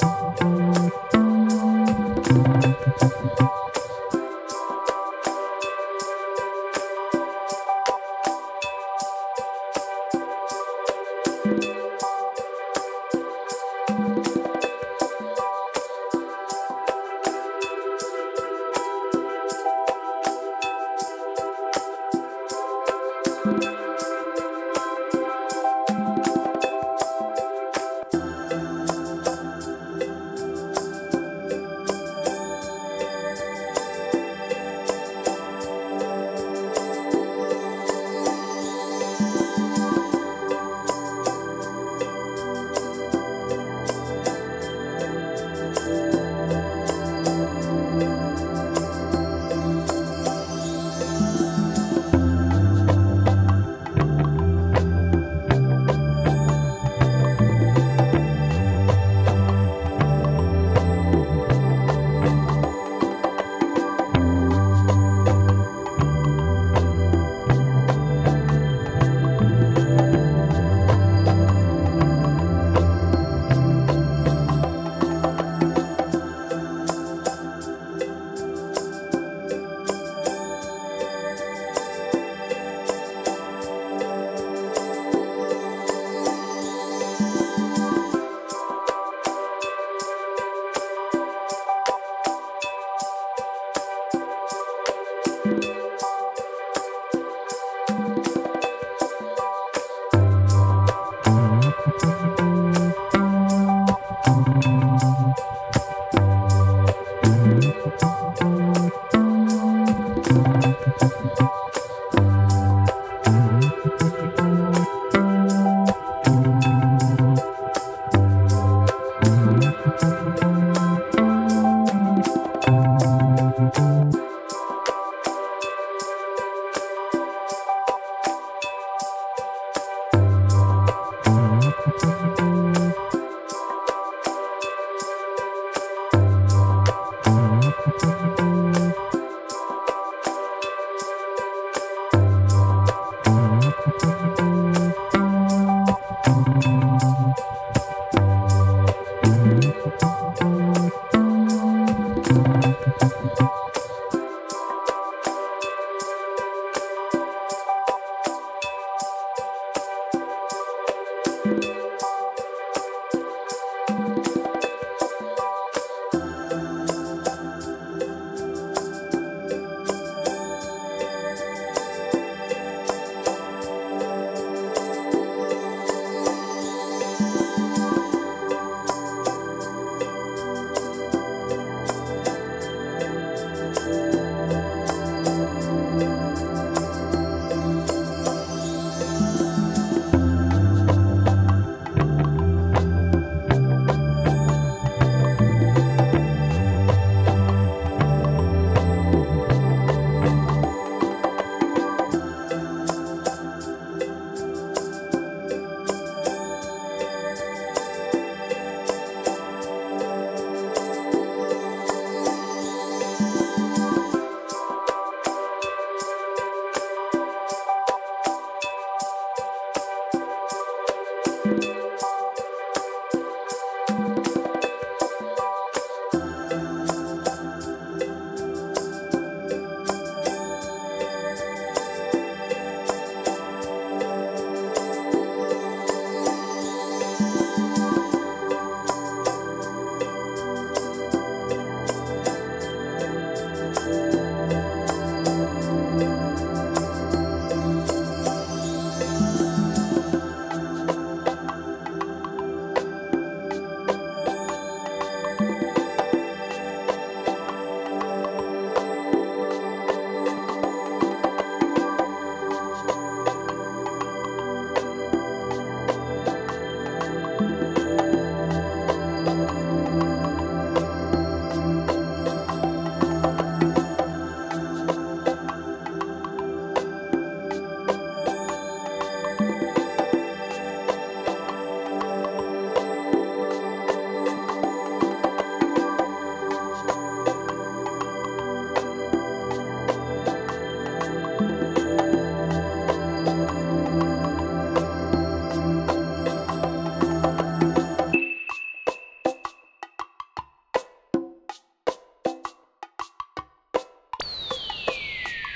thank you